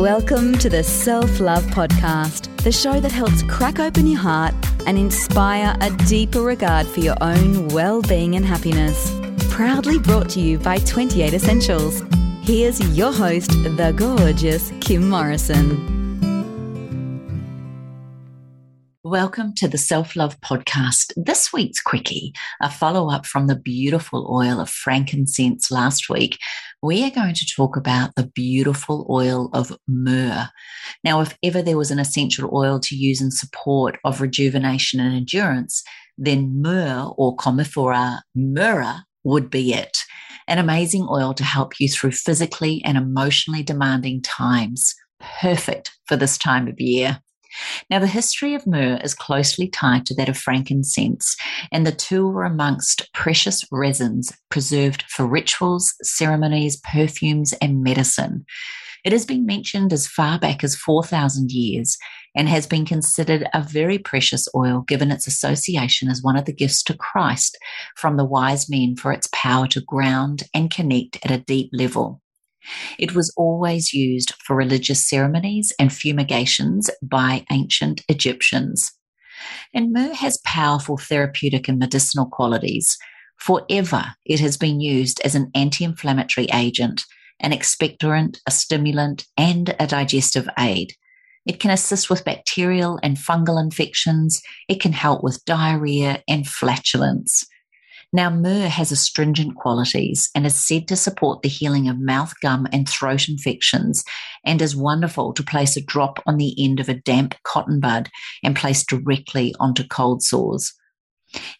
Welcome to the Self Love Podcast, the show that helps crack open your heart and inspire a deeper regard for your own well being and happiness. Proudly brought to you by 28 Essentials. Here's your host, the gorgeous Kim Morrison. Welcome to the Self Love Podcast. This week's quickie, a follow up from the beautiful oil of frankincense last week, we are going to talk about the beautiful oil of myrrh. Now, if ever there was an essential oil to use in support of rejuvenation and endurance, then myrrh or Commiphora myrrh would be it. An amazing oil to help you through physically and emotionally demanding times. Perfect for this time of year. Now, the history of myrrh is closely tied to that of frankincense, and the two were amongst precious resins preserved for rituals, ceremonies, perfumes, and medicine. It has been mentioned as far back as 4,000 years and has been considered a very precious oil given its association as one of the gifts to Christ from the wise men for its power to ground and connect at a deep level. It was always used for religious ceremonies and fumigations by ancient Egyptians. And myrrh has powerful therapeutic and medicinal qualities. Forever, it has been used as an anti inflammatory agent, an expectorant, a stimulant, and a digestive aid. It can assist with bacterial and fungal infections. It can help with diarrhea and flatulence. Now, myrrh has astringent qualities and is said to support the healing of mouth, gum, and throat infections, and is wonderful to place a drop on the end of a damp cotton bud and place directly onto cold sores.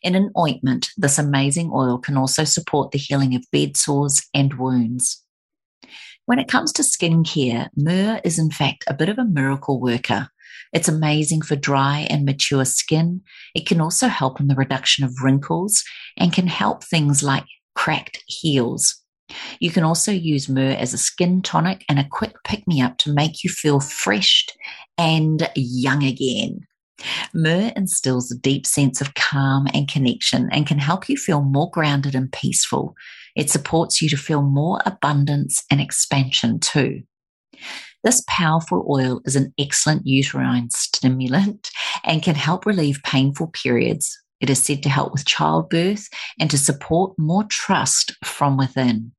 In an ointment, this amazing oil can also support the healing of bed sores and wounds. When it comes to skincare, myrrh is in fact a bit of a miracle worker. It's amazing for dry and mature skin. It can also help in the reduction of wrinkles and can help things like cracked heels. You can also use myrrh as a skin tonic and a quick pick me up to make you feel fresh and young again. Myrrh instills a deep sense of calm and connection and can help you feel more grounded and peaceful. It supports you to feel more abundance and expansion too. This powerful oil is an excellent uterine stimulant and can help relieve painful periods. It is said to help with childbirth and to support more trust from within.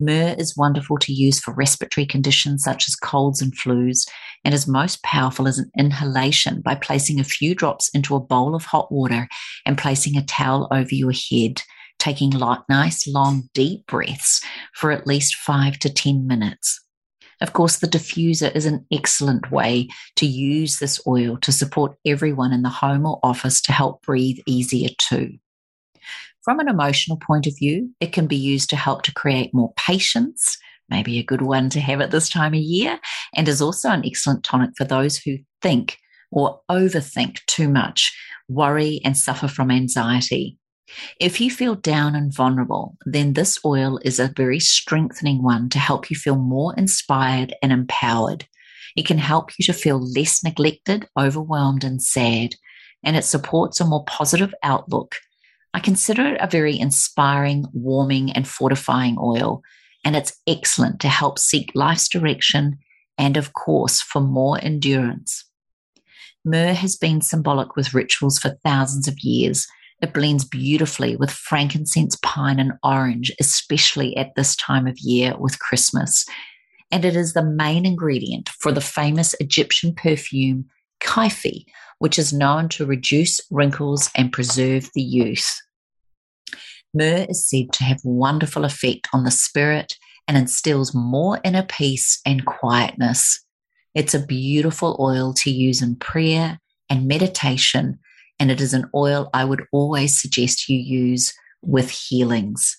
Myrrh is wonderful to use for respiratory conditions such as colds and flus and is most powerful as an inhalation by placing a few drops into a bowl of hot water and placing a towel over your head, taking light, nice, long, deep breaths for at least five to 10 minutes. Of course, the diffuser is an excellent way to use this oil to support everyone in the home or office to help breathe easier too. From an emotional point of view, it can be used to help to create more patience, maybe a good one to have at this time of year, and is also an excellent tonic for those who think or overthink too much, worry, and suffer from anxiety. If you feel down and vulnerable, then this oil is a very strengthening one to help you feel more inspired and empowered. It can help you to feel less neglected, overwhelmed, and sad, and it supports a more positive outlook. I consider it a very inspiring, warming, and fortifying oil, and it's excellent to help seek life's direction and, of course, for more endurance. Myrrh has been symbolic with rituals for thousands of years it blends beautifully with frankincense, pine, and orange, especially at this time of year with Christmas. And it is the main ingredient for the famous Egyptian perfume, Kyphi, which is known to reduce wrinkles and preserve the youth. Myrrh is said to have wonderful effect on the spirit and instills more inner peace and quietness. It's a beautiful oil to use in prayer and meditation and it is an oil I would always suggest you use with healings.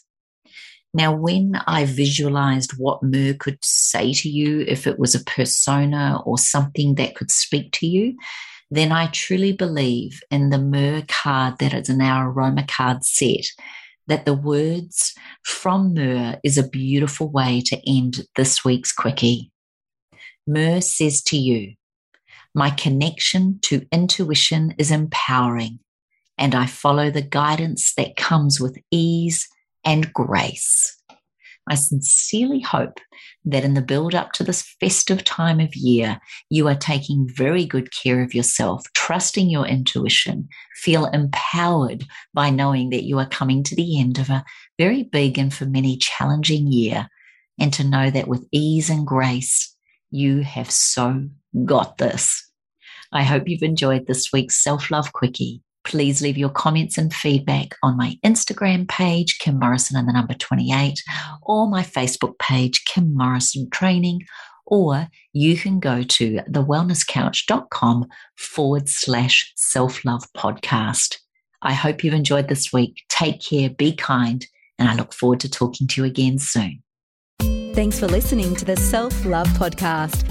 Now, when I visualized what myrrh could say to you, if it was a persona or something that could speak to you, then I truly believe in the myrrh card that is in our aroma card set, that the words from myrrh is a beautiful way to end this week's quickie. Myrrh says to you, my connection to intuition is empowering, and I follow the guidance that comes with ease and grace. I sincerely hope that in the build up to this festive time of year, you are taking very good care of yourself, trusting your intuition, feel empowered by knowing that you are coming to the end of a very big and for many challenging year, and to know that with ease and grace, you have so got this. I hope you've enjoyed this week's Self Love Quickie. Please leave your comments and feedback on my Instagram page, Kim Morrison and the number 28, or my Facebook page, Kim Morrison Training, or you can go to thewellnesscouch.com forward slash self love podcast. I hope you've enjoyed this week. Take care, be kind, and I look forward to talking to you again soon. Thanks for listening to the Self Love Podcast.